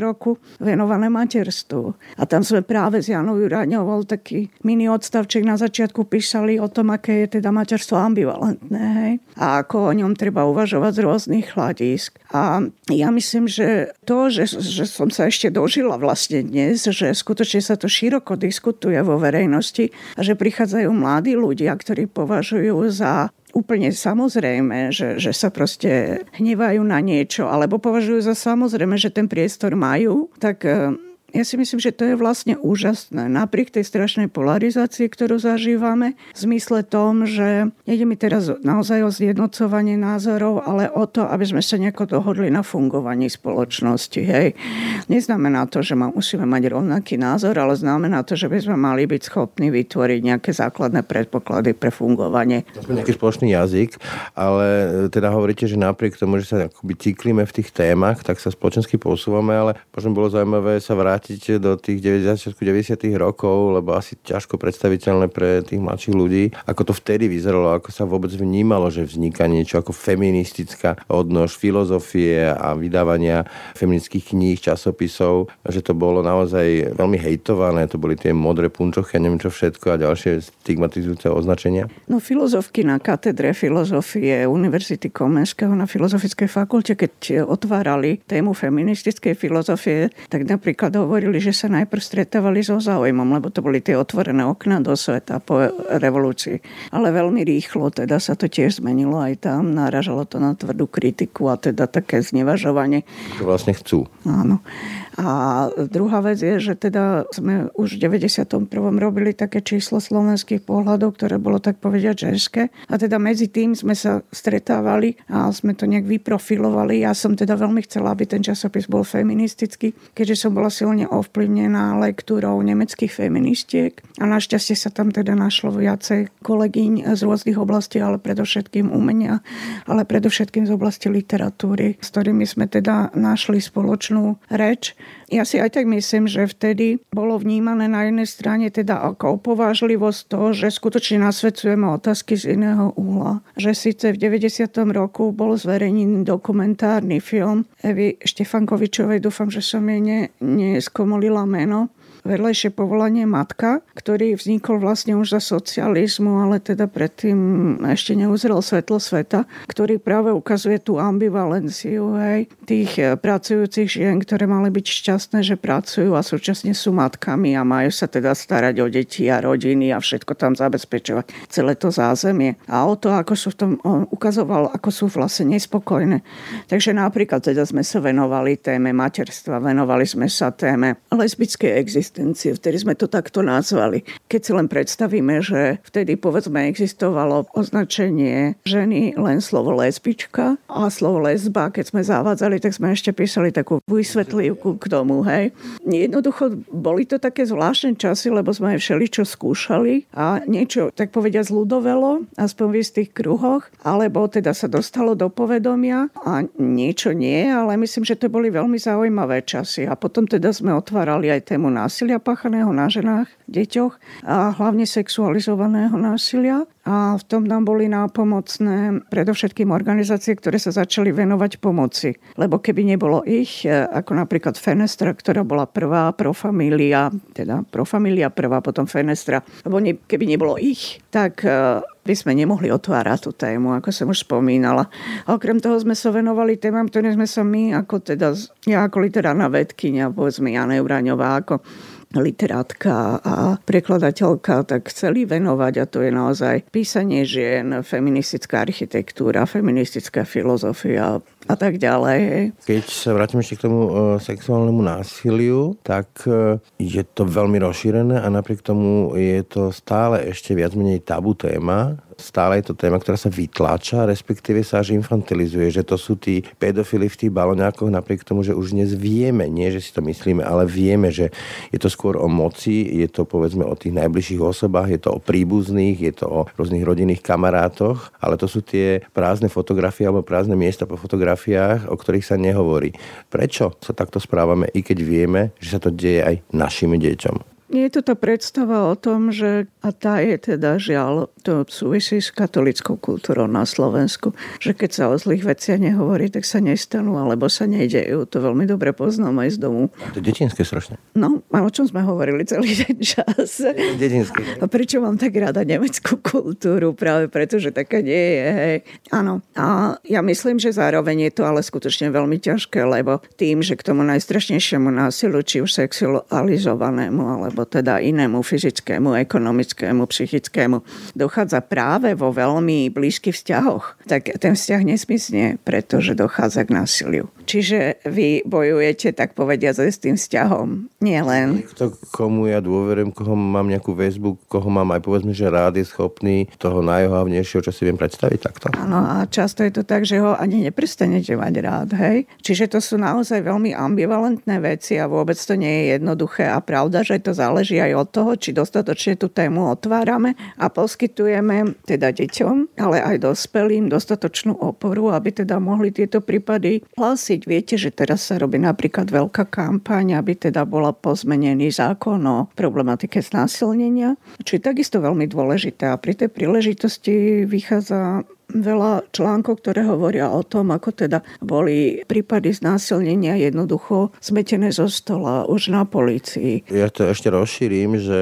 roku venované materstvu. A tam sme práve s Janou Juráňovou taký mini odstavček na začiatku písali o tom, aké je teda materstvo ambivalentné. Hej? A ako o ňom treba uvažovať z rôznych hľadisk. A ja myslím, že to, že, že som sa ešte dožila vlastne dnes, že skutočne sa to široko diskutuje vo verejnosti a že prichádzajú mladí ľudia, ktorí považujú za úplne samozrejme, že, že sa proste hnevajú na niečo, alebo považujú za samozrejme, že ten priestor majú, tak eh, ja si myslím, že to je vlastne úžasné. Napriek tej strašnej polarizácii, ktorú zažívame, v zmysle tom, že nejde mi teraz naozaj o zjednocovanie názorov, ale o to, aby sme sa nejako dohodli na fungovaní spoločnosti. Hej. Neznamená to, že musíme mať rovnaký názor, ale znamená to, že by sme mali byť schopní vytvoriť nejaké základné predpoklady pre fungovanie. Nejaký spoločný jazyk, ale teda hovoríte, že napriek tomu, že sa akoby cyklíme v tých témach, tak sa spoločensky posúvame, ale možno bolo zaujímavé sa vrátiť vrátiť do tých 90. 90. rokov, lebo asi ťažko predstaviteľné pre tých mladších ľudí, ako to vtedy vyzeralo, ako sa vôbec vnímalo, že vzniká niečo ako feministická odnož filozofie a vydávania feministických kníh, časopisov, že to bolo naozaj veľmi hejtované, to boli tie modré punčochy a neviem čo všetko a ďalšie stigmatizujúce označenia. No filozofky na katedre filozofie Univerzity Komenského na Filozofickej fakulte, keď otvárali tému feministickej filozofie, tak napríklad hovorili, že sa najprv stretávali so záujmom, lebo to boli tie otvorené okná do sveta po revolúcii. Ale veľmi rýchlo teda sa to tiež zmenilo aj tam, náražalo to na tvrdú kritiku a teda také znevažovanie. Čo vlastne chcú. Áno. A druhá vec je, že teda sme už v 91. robili také číslo slovenských pohľadov, ktoré bolo tak povediať ženské. A teda medzi tým sme sa stretávali a sme to nejak vyprofilovali. Ja som teda veľmi chcela, aby ten časopis bol feministický, keďže som bola silne ovplyvnená lektúrou nemeckých feministiek. A našťastie sa tam teda našlo viacej kolegyň z rôznych oblastí, ale predovšetkým umenia, ale predovšetkým z oblasti literatúry, s ktorými sme teda našli spoločnú reč ja si aj tak myslím, že vtedy bolo vnímané na jednej strane teda ako opovážlivosť to, že skutočne nasvedcujeme otázky z iného úhla. Že síce v 90. roku bol zverejnený dokumentárny film Evy Štefankovičovej, dúfam, že som jej ne, neskomolila meno, vedlejšie povolanie matka, ktorý vznikol vlastne už za socializmu, ale teda predtým ešte neuzrel svetlo sveta, ktorý práve ukazuje tú ambivalenciu hej, tých eh, pracujúcich žien, ktoré mali byť šťastné, že pracujú a súčasne sú matkami a majú sa teda starať o deti a rodiny a všetko tam zabezpečovať, celé to zázemie. A o to, ako sú v tom, ukazoval, ako sú vlastne nespokojné. Takže napríklad teda sme sa venovali téme materstva, venovali sme sa téme lesbickej existencie existencie, vtedy sme to takto nazvali. Keď si len predstavíme, že vtedy povedzme existovalo označenie ženy len slovo lesbička a slovo lesba, keď sme zavádzali, tak sme ešte písali takú vysvetlivku k tomu, hej. Jednoducho boli to také zvláštne časy, lebo sme aj všeličo skúšali a niečo, tak povedia, zľudovelo, aspoň v istých kruhoch, alebo teda sa dostalo do povedomia a niečo nie, ale myslím, že to boli veľmi zaujímavé časy. A potom teda sme otvárali aj tému násilia násilia páchaného na ženách, deťoch a hlavne sexualizovaného násilia. A v tom nám boli nápomocné predovšetkým organizácie, ktoré sa začali venovať pomoci. Lebo keby nebolo ich, e, ako napríklad Fenestra, ktorá bola prvá, Profamilia, teda Profamilia prvá, potom Fenestra, lebo keby nebolo ich, tak e, by sme nemohli otvárať tú tému, ako som už spomínala. A okrem toho sme sa venovali témam, ktoré sme sa my, ako teda, ja ako literárna vedkynia, povedzme Jana Euráňová, ako literátka a prekladateľka tak chceli venovať a to je naozaj písanie žien, feministická architektúra, feministická filozofia a tak ďalej. Keď sa vrátim ešte k tomu e, sexuálnemu násiliu, tak e, je to veľmi rozšírené a napriek tomu je to stále ešte viac menej tabu téma stále je to téma, ktorá sa vytláča, respektíve sa až infantilizuje, že to sú tí pedofily v tých baloňákoch, napriek tomu, že už dnes vieme, nie že si to myslíme, ale vieme, že je to skôr o moci, je to povedzme o tých najbližších osobách, je to o príbuzných, je to o rôznych rodinných kamarátoch, ale to sú tie prázdne fotografie alebo prázdne miesta po fotografiách, o ktorých sa nehovorí. Prečo sa takto správame, i keď vieme, že sa to deje aj našim deťom? Je to tá predstava o tom, že, a tá je teda žiaľ, to súvisí s katolickou kultúrou na Slovensku, že keď sa o zlých veciach nehovorí, tak sa nestanú, alebo sa nedejú. To veľmi dobre poznám aj z domu. To je detinské strašne. No, a o čom sme hovorili celý ten čas? Detinské. A prečo mám tak rada nemeckú kultúru? Práve preto, že taká nie je. Hej. Áno. A ja myslím, že zároveň je to ale skutočne veľmi ťažké, lebo tým, že k tomu najstrašnejšiemu násilu, či už sexualizovanému, alebo alebo teda inému fyzickému, ekonomickému, psychickému, dochádza práve vo veľmi blízkych vzťahoch, tak ten vzťah nesmysne, pretože dochádza k násiliu. Čiže vy bojujete, tak povediať, s tým vzťahom. Nie len. Niekto, komu ja dôverujem, koho mám nejakú väzbu, koho mám aj povedzme, že rád je schopný toho najohavnejšieho, čo si viem predstaviť takto. Áno, a často je to tak, že ho ani neprestanete mať rád, hej? Čiže to sú naozaj veľmi ambivalentné veci a vôbec to nie je jednoduché a pravda, že to záleží záleží aj od toho, či dostatočne tú tému otvárame a poskytujeme teda deťom, ale aj dospelým dostatočnú oporu, aby teda mohli tieto prípady hlásiť. Viete, že teraz sa robí napríklad veľká kampaň, aby teda bola pozmenený zákon o problematike znásilnenia, čo je takisto veľmi dôležité. A pri tej príležitosti vychádza veľa článkov, ktoré hovoria o tom, ako teda boli prípady znásilnenia jednoducho zmetené zo stola už na policii. Ja to ešte rozšírim, že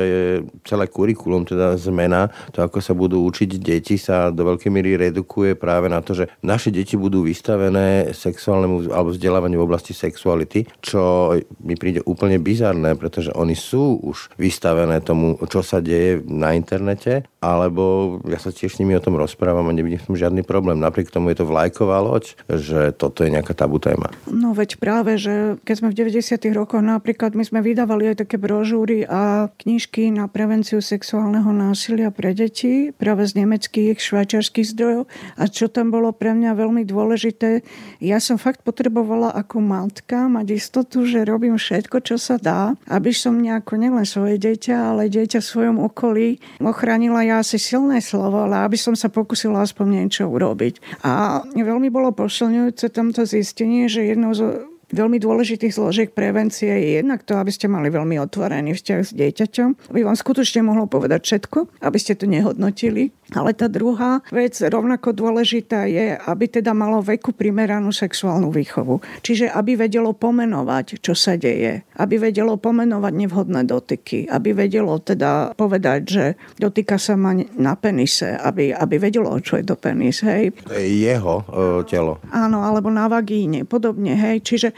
celé kurikulum, teda zmena, to ako sa budú učiť deti, sa do veľkej miery redukuje práve na to, že naše deti budú vystavené sexuálnemu alebo vzdelávaniu v oblasti sexuality, čo mi príde úplne bizarné, pretože oni sú už vystavené tomu, čo sa deje na internete, alebo ja sa tiež s nimi o tom rozprávam a nevidím v tom žiadny problém. Napriek tomu je to vlajková loď, že toto je nejaká tabu téma. No veď práve, že keď sme v 90. rokoch napríklad my sme vydávali aj také brožúry a knižky na prevenciu sexuálneho násilia pre deti práve z nemeckých, švajčiarských zdrojov. A čo tam bolo pre mňa veľmi dôležité, ja som fakt potrebovala ako matka mať istotu, že robím všetko, čo sa dá, aby som nejako nielen svoje dieťa, ale dieťa v svojom okolí ochránila ja asi silné slovo, ale aby som sa pokusila aspoň niečo urobiť. A veľmi bolo posilňujúce tamto zistenie, že jednou zo veľmi dôležitých zložiek prevencie je jednak to, aby ste mali veľmi otvorený vzťah s dieťaťom, aby vám skutočne mohlo povedať všetko, aby ste to nehodnotili, ale tá druhá vec rovnako dôležitá je, aby teda malo veku primeranú sexuálnu výchovu. Čiže aby vedelo pomenovať, čo sa deje. Aby vedelo pomenovať nevhodné dotyky. Aby vedelo teda povedať, že dotýka sa ma na penise. Aby, aby vedelo, čo je to penis. Hej. Jeho uh, telo. Áno, alebo na vagíne. Podobne. Hej. Čiže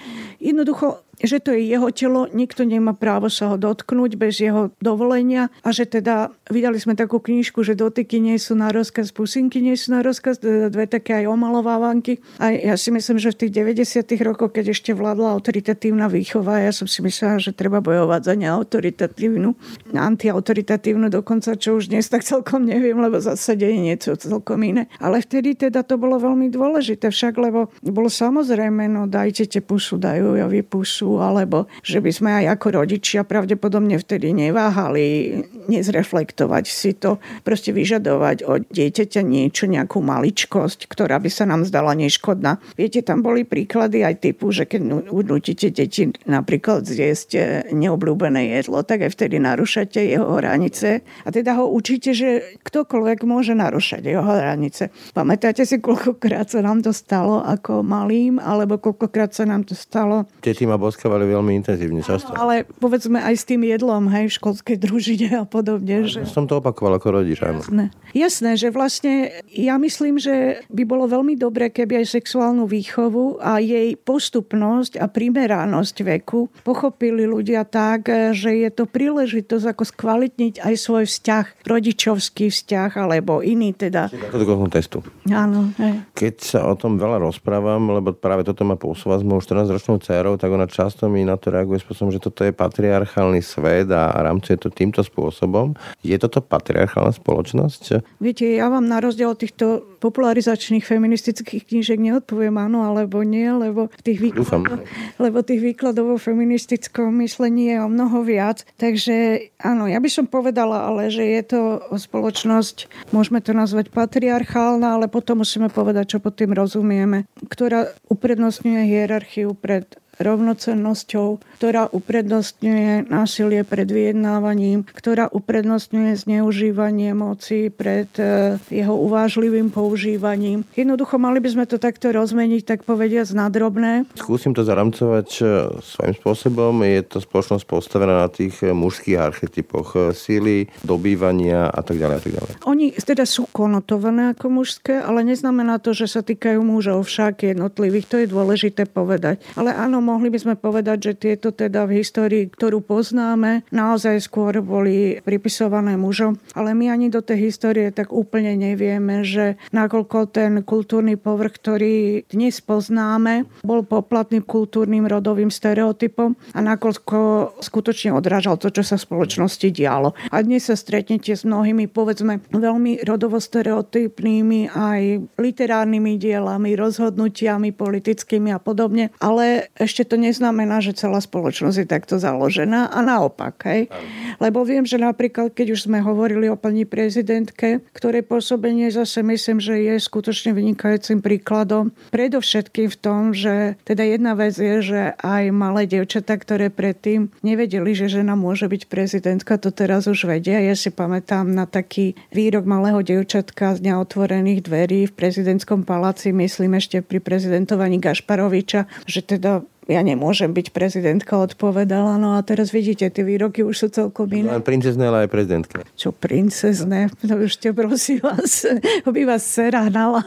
jednoducho že to je jeho telo, nikto nemá právo sa ho dotknúť bez jeho dovolenia a že teda vydali sme takú knižku, že dotyky nie sú na rozkaz, pusinky nie sú na rozkaz, dve také aj omalovávanky. A ja si myslím, že v tých 90. rokoch, keď ešte vládla autoritatívna výchova, ja som si myslela, že treba bojovať za neautoritatívnu, antiautoritatívnu dokonca, čo už dnes tak celkom neviem, lebo zase deje niečo celkom iné. Ale vtedy teda to bolo veľmi dôležité však, lebo bolo samozrejme, no dajte te pusu, dajú ja pusu, alebo že by sme aj ako rodičia pravdepodobne vtedy neváhali nezreflektovať si to, proste vyžadovať od dieťaťa niečo, nejakú maličkosť, ktorá by sa nám zdala neškodná. Viete, tam boli príklady aj typu, že keď nutíte deti napríklad zjesť neobľúbené jedlo, tak aj vtedy narúšate jeho hranice a teda ho učíte, že ktokoľvek môže narúšať jeho hranice. Pamätáte si, koľkokrát sa nám to stalo ako malým, alebo koľkokrát sa nám to stalo? Deti ma boskávali veľmi intenzívne často. Ale povedzme aj s tým jedlom, hej, v školskej družine a podobne. Že... Som to opakoval ako rodič, áno. Jasné. Jasné, že vlastne ja myslím, že by bolo veľmi dobré, keby aj sexuálnu výchovu a jej postupnosť a primeranosť veku pochopili ľudia tak, že je to príležitosť ako skvalitniť aj svoj vzťah, rodičovský vzťah alebo iný teda. Do testu. Áno. Hej. Keď sa o tom veľa rozprávam, lebo práve toto ma posúva s mojou 14-ročnou dcerou, tak ona často mi na to reaguje spôsobom, že toto je patriarchálny svet a rámcuje to týmto spôsobom. Je toto patriarchálna spoločnosť? Viete, ja vám na rozdiel od týchto popularizačných feministických knížek neodpoviem áno alebo nie, lebo tých výkladov, lebo tých výkladov o feministickom myslení je o mnoho viac. Takže áno, ja by som povedala, ale že je to spoločnosť, môžeme to nazvať patriarchálna, ale potom musíme povedať, čo pod tým rozumieme, ktorá uprednostňuje hierarchiu pred rovnocennosťou, ktorá uprednostňuje násilie pred vyjednávaním, ktorá uprednostňuje zneužívanie moci pred e, jeho uvážlivým používaním. Jednoducho mali by sme to takto rozmeniť, tak povediať, nadrobné. Skúsim to zaramcovať e, svojím spôsobom. Je to spoločnosť postavená na tých e, mužských archetypoch síly, dobývania a tak ďalej. A tak ďalej. Oni teda sú konotované ako mužské, ale neznamená to, že sa týkajú mužov však jednotlivých. To je dôležité povedať. Ale áno, mohli by sme povedať, že tieto teda v histórii, ktorú poznáme, naozaj skôr boli pripisované mužom. Ale my ani do tej histórie tak úplne nevieme, že nakoľko ten kultúrny povrch, ktorý dnes poznáme, bol poplatným kultúrnym rodovým stereotypom a nakoľko skutočne odrážal to, čo sa v spoločnosti dialo. A dnes sa stretnete s mnohými, povedzme, veľmi rodovo stereotypnými aj literárnymi dielami, rozhodnutiami politickými a podobne. Ale ešte ešte to neznamená, že celá spoločnosť je takto založená a naopak. Hej? Lebo viem, že napríklad, keď už sme hovorili o pani prezidentke, ktoré pôsobenie zase myslím, že je skutočne vynikajúcim príkladom. Predovšetkým v tom, že teda jedna vec je, že aj malé devčatá, ktoré predtým nevedeli, že žena môže byť prezidentka, to teraz už vedia. Ja si pamätám na taký výrok malého devčatka z dňa otvorených dverí v prezidentskom paláci, myslím ešte pri prezidentovaní Gašparoviča, že teda ja nemôžem byť prezidentka, odpovedala. No a teraz vidíte, tie výroky už sú celkom iné. Len princezné, ale aj prezidentka. Čo princezné? No už te prosím vás, [LAUGHS] by vás dcera hnala.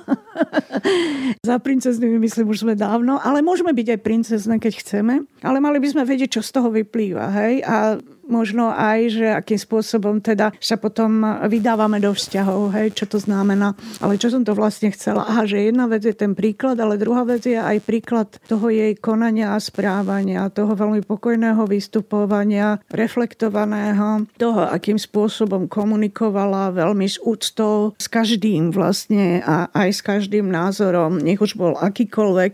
[LAUGHS] Za princeznými myslím už sme dávno, ale môžeme byť aj princezné, keď chceme. Ale mali by sme vedieť, čo z toho vyplýva. Hej? A možno aj, že akým spôsobom teda sa potom vydávame do vzťahov, hej, čo to znamená. Ale čo som to vlastne chcela? Aha, že jedna vec je ten príklad, ale druhá vec je aj príklad toho jej konania a správania, toho veľmi pokojného vystupovania, reflektovaného, toho, akým spôsobom komunikovala veľmi s úctou s každým vlastne a aj s každým názorom, nech už bol akýkoľvek,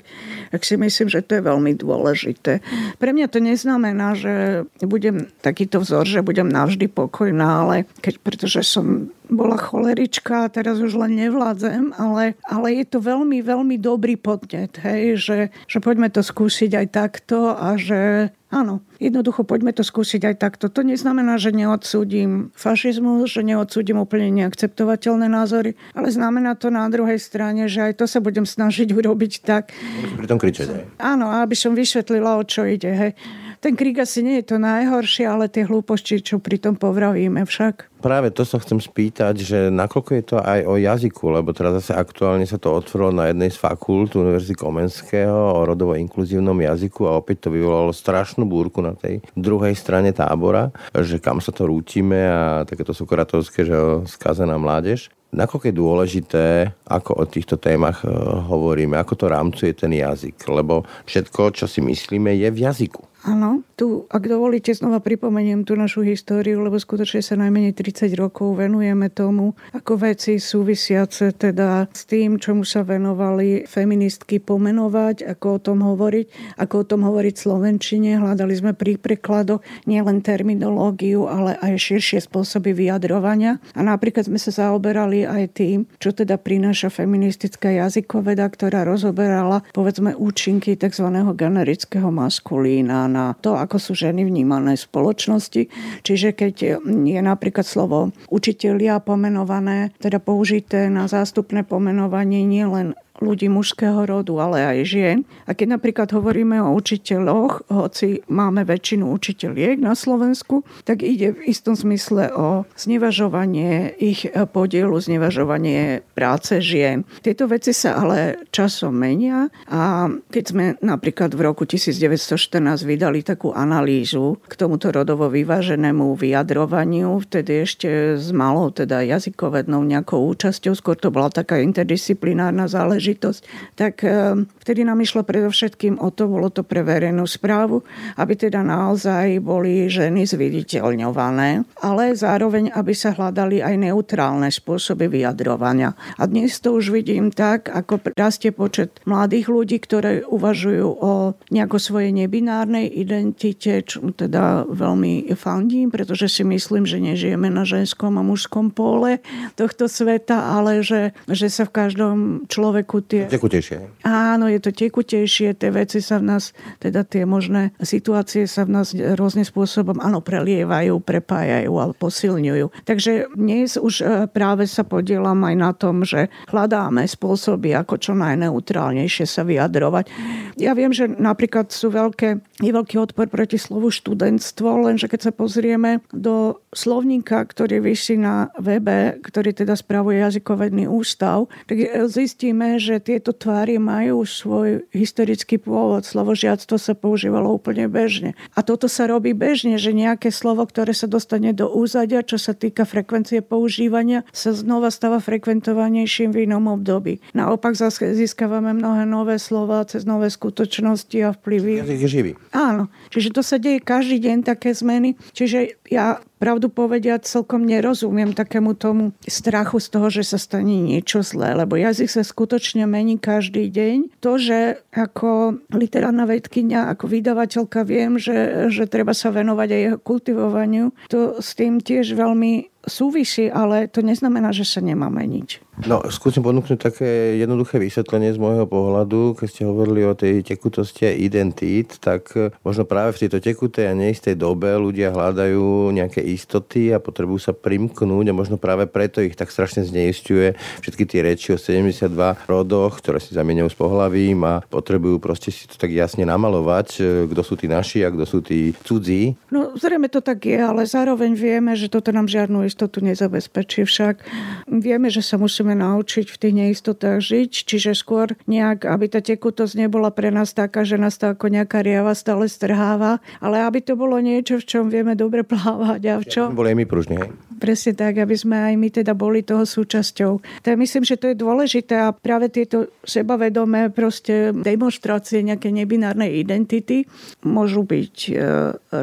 tak si myslím, že to je veľmi dôležité. Pre mňa to neznamená, že budem tak takýto vzor, že budem navždy pokojná, ale keď, pretože som bola cholerička a teraz už len nevládzem, ale, ale je to veľmi, veľmi dobrý podnet, hej, že, že poďme to skúsiť aj takto a že áno, jednoducho poďme to skúsiť aj takto. To neznamená, že neodsúdim fašizmus, že neodsúdim úplne neakceptovateľné názory, ale znamená to na druhej strane, že aj to sa budem snažiť [LAUGHS] urobiť tak. Pri tom kričať. Áno, aby som vysvetlila, o čo ide. Hej. Ten krík asi nie je to najhoršie, ale tie hlúposti, čo pri tom povravíme však. Práve to sa chcem spýtať, že nakoľko je to aj o jazyku, lebo teraz zase aktuálne sa to otvorilo na jednej z fakult Univerzity Komenského o rodovo inkluzívnom jazyku a opäť to vyvolalo strašnú búrku na tej druhej strane tábora, že kam sa to rútime a takéto sokratovské, že skazená mládež. Nakoľko je dôležité, ako o týchto témach e, hovoríme, ako to rámcuje ten jazyk, lebo všetko, čo si myslíme, je v jazyku. Áno, tu, ak dovolíte, znova pripomeniem tú našu históriu, lebo skutočne sa najmenej 30 rokov venujeme tomu, ako veci súvisiace teda s tým, čomu sa venovali feministky pomenovať, ako o tom hovoriť, ako o tom hovoriť v Slovenčine. Hľadali sme pri prekladoch nielen terminológiu, ale aj širšie spôsoby vyjadrovania. A napríklad sme sa zaoberali aj tým, čo teda prináša feministická jazykoveda, ktorá rozoberala povedzme účinky tzv. generického maskulína na to, ako sú ženy vnímané v spoločnosti. Čiže keď je napríklad slovo učitelia pomenované, teda použité na zástupné pomenovanie nielen ľudí mužského rodu, ale aj žien. A keď napríklad hovoríme o učiteľoch, hoci máme väčšinu učiteľiek na Slovensku, tak ide v istom zmysle o znevažovanie ich podielu, znevažovanie práce žien. Tieto veci sa ale časom menia a keď sme napríklad v roku 1914 vydali takú analýzu k tomuto rodovo vyváženému vyjadrovaniu, vtedy ešte s malou teda jazykovednou nejakou účasťou, skôr to bola taká interdisciplinárna záležitosť, záležitosť, tak eh, vtedy nám išlo predovšetkým o to, bolo to pre verejnú správu, aby teda naozaj boli ženy zviditeľňované, ale zároveň, aby sa hľadali aj neutrálne spôsoby vyjadrovania. A dnes to už vidím tak, ako rastie počet mladých ľudí, ktoré uvažujú o nejako svojej nebinárnej identite, čo teda veľmi fandím, pretože si myslím, že nežijeme na ženskom a mužskom pole tohto sveta, ale že, že sa v každom človeku tie... Tekutejšie. Áno, je to tekutejšie, tie veci sa v nás, teda tie možné situácie sa v nás rôznym spôsobom, áno, prelievajú, prepájajú a posilňujú. Takže dnes už e, práve sa podielam aj na tom, že hľadáme spôsoby, ako čo najneutrálnejšie sa vyjadrovať. Ja viem, že napríklad sú veľké, je veľký odpor proti slovu študentstvo, lenže keď sa pozrieme do slovníka, ktorý vyší na webe, ktorý teda spravuje jazykovedný ústav, tak zistíme, že že tieto tvári majú svoj historický pôvod. Slovo žiactvo sa používalo úplne bežne. A toto sa robí bežne, že nejaké slovo, ktoré sa dostane do úzadia, čo sa týka frekvencie používania, sa znova stáva frekventovanejším v inom období. Naopak zase získavame mnohé nové slova cez nové skutočnosti a vplyvy. Jazyk je živý. Áno. Čiže to sa deje každý deň také zmeny. Čiže ja pravdu povediať celkom nerozumiem takému tomu strachu z toho, že sa stane niečo zlé, lebo jazyk sa skutočne mení každý deň. To, že ako literárna vedkynia, ako vydavateľka viem, že, že treba sa venovať aj jeho kultivovaniu, to s tým tiež veľmi súvisí, ale to neznamená, že sa nemá meniť. No, skúsim ponúknuť také jednoduché vysvetlenie z môjho pohľadu. Keď ste hovorili o tej tekutosti a identít, tak e, možno práve v tejto tekutej a neistej dobe ľudia hľadajú nejaké istoty a potrebujú sa primknúť a možno práve preto ich tak strašne zneistuje všetky tie reči o 72 rodoch, ktoré si zamieňajú s pohlavím a potrebujú proste si to tak jasne namalovať, e, kto sú tí naši a kto sú tí cudzí. No, zrejme to tak je, ale zároveň vieme, že toto nám žiadnu istotu nezabezpečí. Však vieme, že sa musíme naučiť v tých neistotách žiť, čiže skôr nejak, aby tá tekutosť nebola pre nás taká, že nás to ako nejaká riava stále strháva, ale aby to bolo niečo, v čom vieme dobre [LAUGHS] plávať a v čom... Boli aj my pružní, hej? Presne tak, aby sme aj my teda boli toho súčasťou. Tak myslím, že to je dôležité a práve tieto sebavedomé proste demonstrácie nejaké nebinárnej identity môžu byť e,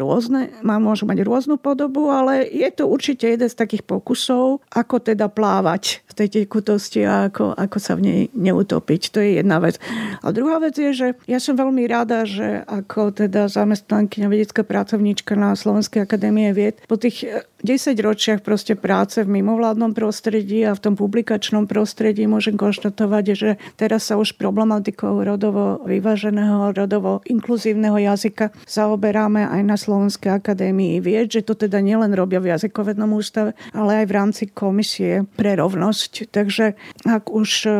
rôzne, môžu mať rôznu podobu, ale je to určite jeden z takých pokusov, ako teda plávať v tej tekutosti a ako, ako sa v nej neutopiť. To je jedna vec. A druhá vec je, že ja som veľmi rada, že ako teda zamestnankyňa vedecká pracovníčka na Slovenskej akadémie vied po tých 10 ročiach proste práce v mimovládnom prostredí a v tom publikačnom prostredí môžem konštatovať, že teraz sa už problematikou rodovo vyváženého, rodovo inkluzívneho jazyka zaoberáme aj na Slovenskej akadémii vied, že to teda nielen robia v jazykovednom ústave, ale aj v rámci komisie pre rovnosť. Takže ak už eh,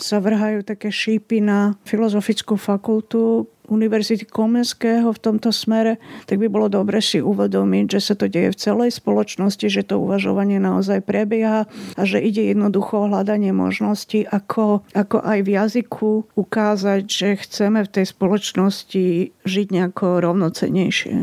sa vrhajú také šípy na filozofickú fakultu, Univerzity Komenského v tomto smere, tak by bolo dobre si uvedomiť, že sa to deje v celej spoločnosti, že to uvažovanie naozaj prebieha a že ide jednoducho o hľadanie možností, ako, ako aj v jazyku ukázať, že chceme v tej spoločnosti žiť nejako rovnocenejšie.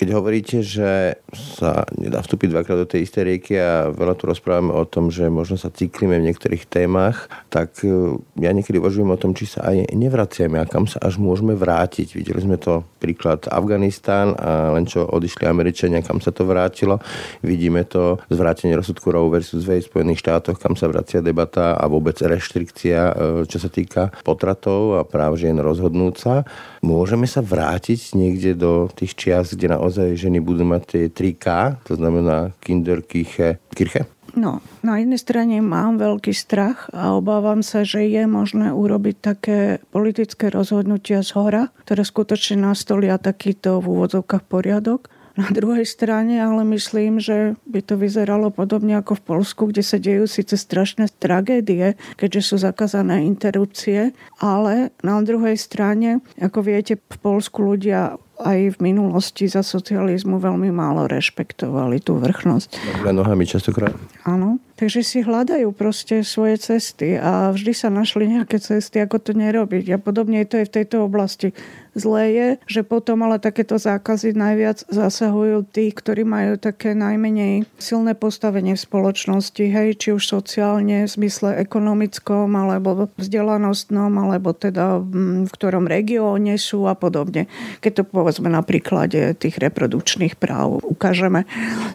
Keď hovoríte, že sa nedá vstúpiť dvakrát do tej istej rieky a veľa tu rozprávame o tom, že možno sa cyklíme v niektorých témach, tak e, ja niekedy uvažujem o tom, či sa aj nevraciame a kam sa až môžeme vrátiť. Videli sme to príklad Afganistán a len čo odišli Američania, kam sa to vrátilo. Vidíme to zvrátenie rozsudku Roe versus Wade v Spojených štátoch, kam sa vracia debata a vôbec reštrikcia, e, čo sa týka potratov a práv žien rozhodnúť sa. Môžeme sa vrátiť niekde do tých čias, kde naozaj ženy budú mať tie 3K, to znamená Kinder, Kirche, Kirche? No, na jednej strane mám veľký strach a obávam sa, že je možné urobiť také politické rozhodnutia z hora, ktoré skutočne nastolia takýto v úvodzovkách poriadok. Na druhej strane ale myslím, že by to vyzeralo podobne ako v Polsku, kde sa dejú síce strašné tragédie, keďže sú zakázané interrupcie, ale na druhej strane, ako viete, v Polsku ľudia aj v minulosti za socializmu veľmi málo rešpektovali tú vrchnosť. nohami častokrát. Áno. Takže si hľadajú proste svoje cesty a vždy sa našli nejaké cesty, ako to nerobiť. A podobne je to aj v tejto oblasti. Zlé je, že potom ale takéto zákazy najviac zasahujú tí, ktorí majú také najmenej silné postavenie v spoločnosti, hej, či už sociálne, v zmysle ekonomickom, alebo vzdelanostnom, alebo teda v ktorom regióne sú a podobne. Keď to povedzme na príklade tých reprodukčných práv ukážeme.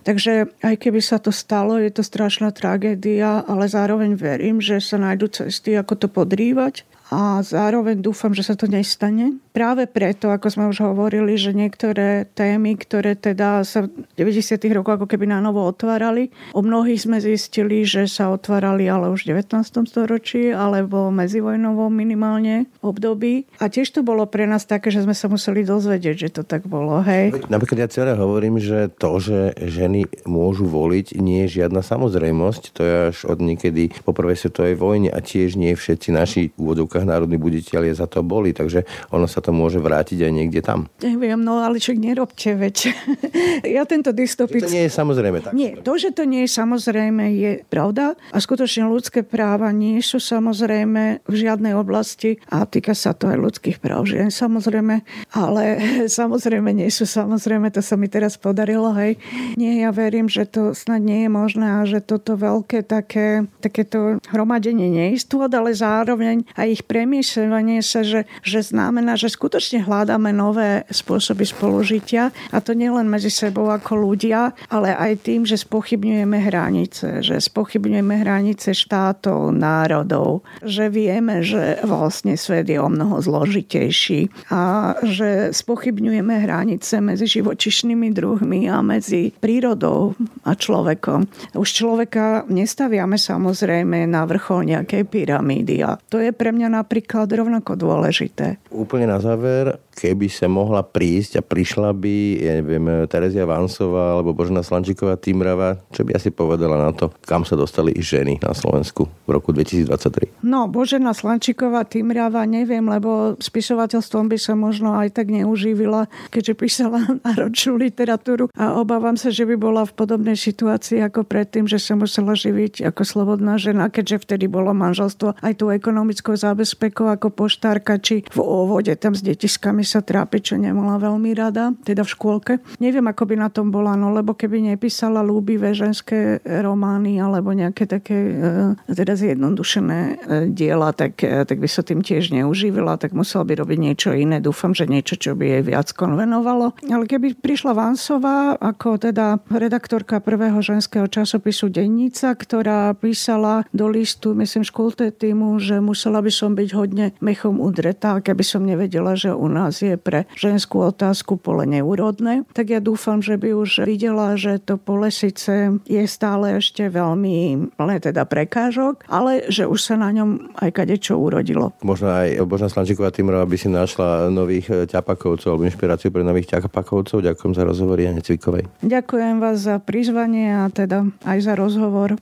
Takže aj keby sa to stalo, je to strašná tragédia, ale zároveň verím, že sa nájdú cesty, ako to podrývať a zároveň dúfam, že sa to nestane. Práve preto, ako sme už hovorili, že niektoré témy, ktoré teda sa v 90. rokoch ako keby na novo otvárali, o mnohých sme zistili, že sa otvárali ale už v 19. storočí alebo medzivojnovom minimálne období. A tiež to bolo pre nás také, že sme sa museli dozvedieť, že to tak bolo. Hej. Napríklad ja celé hovorím, že to, že ženy môžu voliť, nie je žiadna samozrejmosť. To je až od niekedy po prvej svetovej vojne a tiež nie všetci naši úvodov úvodzovkách národní buditeľi za to boli, takže ono sa to môže vrátiť aj niekde tam. Neviem, no ale však nerobte, veď. [LAUGHS] ja tento dystopický... To nie je samozrejme tak. Nie, to, že to nie je samozrejme, je pravda. A skutočne ľudské práva nie sú samozrejme v žiadnej oblasti a týka sa to aj ľudských práv žien samozrejme, ale [LAUGHS] samozrejme nie sú samozrejme, to sa mi teraz podarilo, hej. Nie, ja verím, že to snad nie je možné a že toto veľké také, takéto hromadenie neistôt, ale zároveň aj ich premiesovanie sa, že, že znamená, že skutočne hľadáme nové spôsoby spolužitia a to nielen medzi sebou ako ľudia, ale aj tým, že spochybňujeme hranice, že spochybňujeme hranice štátov, národov, že vieme, že vlastne svet je o mnoho zložitejší a že spochybňujeme hranice medzi živočišnými druhmi a medzi prírodou a človekom. Už človeka nestaviame samozrejme na vrchol nejakej pyramídy a to je pre mňa napríklad rovnako dôležité. Úplne na záver, keby sa mohla prísť a prišla by, ja neviem, Terezia Vansová alebo Božena Slančíková Týmrava, čo by asi povedala na to, kam sa dostali ženy na Slovensku v roku 2023? No, Božena Slančíková Týmrava neviem, lebo spisovateľstvom by sa možno aj tak neuživila, keďže písala [LAUGHS] náročnú literatúru a obávam sa, že by bola v podobnej situácii ako predtým, že sa musela živiť ako slobodná žena, keďže vtedy bolo manželstvo aj tú ekonomickou zábezpekou ako poštárka, či v óvode tam s detiskami sa trápiť, čo nemala veľmi rada, teda v škôlke. Neviem, ako by na tom bola, no lebo keby nepísala lúbivé ženské romány alebo nejaké také e, teda zjednodušené e, diela, tak, e, tak by sa tým tiež neuživila, tak musela by robiť niečo iné. Dúfam, že niečo, čo by jej viac konvenovalo. Ale keby prišla Vansová ako teda redaktorka prvého ženského časopisu Dennica, ktorá písala do listu, myslím, školte týmu, že musela by som byť hodne mechom udretá, keby som nevedela, že u nás nás je pre ženskú otázku pole neúrodné, tak ja dúfam, že by už videla, že to pole síce je stále ešte veľmi plné teda prekážok, ale že už sa na ňom aj kadečo urodilo. Možno aj Božna Slančíková Timrová by si našla nových eh, ťapakovcov alebo inšpiráciu pre nových ťapakovcov. Ďakujem za rozhovor Jane Cvikovej. Ďakujem vás za prizvanie a teda aj za rozhovor.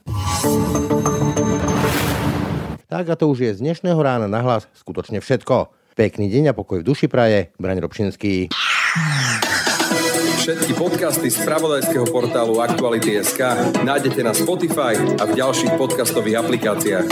Tak a to už je z dnešného rána nahlas skutočne všetko. Pekný deň a pokoj v duši praje. Braň Robšinský. Všetky podcasty z pravodajského portálu Aktuality.sk nájdete na Spotify a v ďalších podcastových aplikáciách.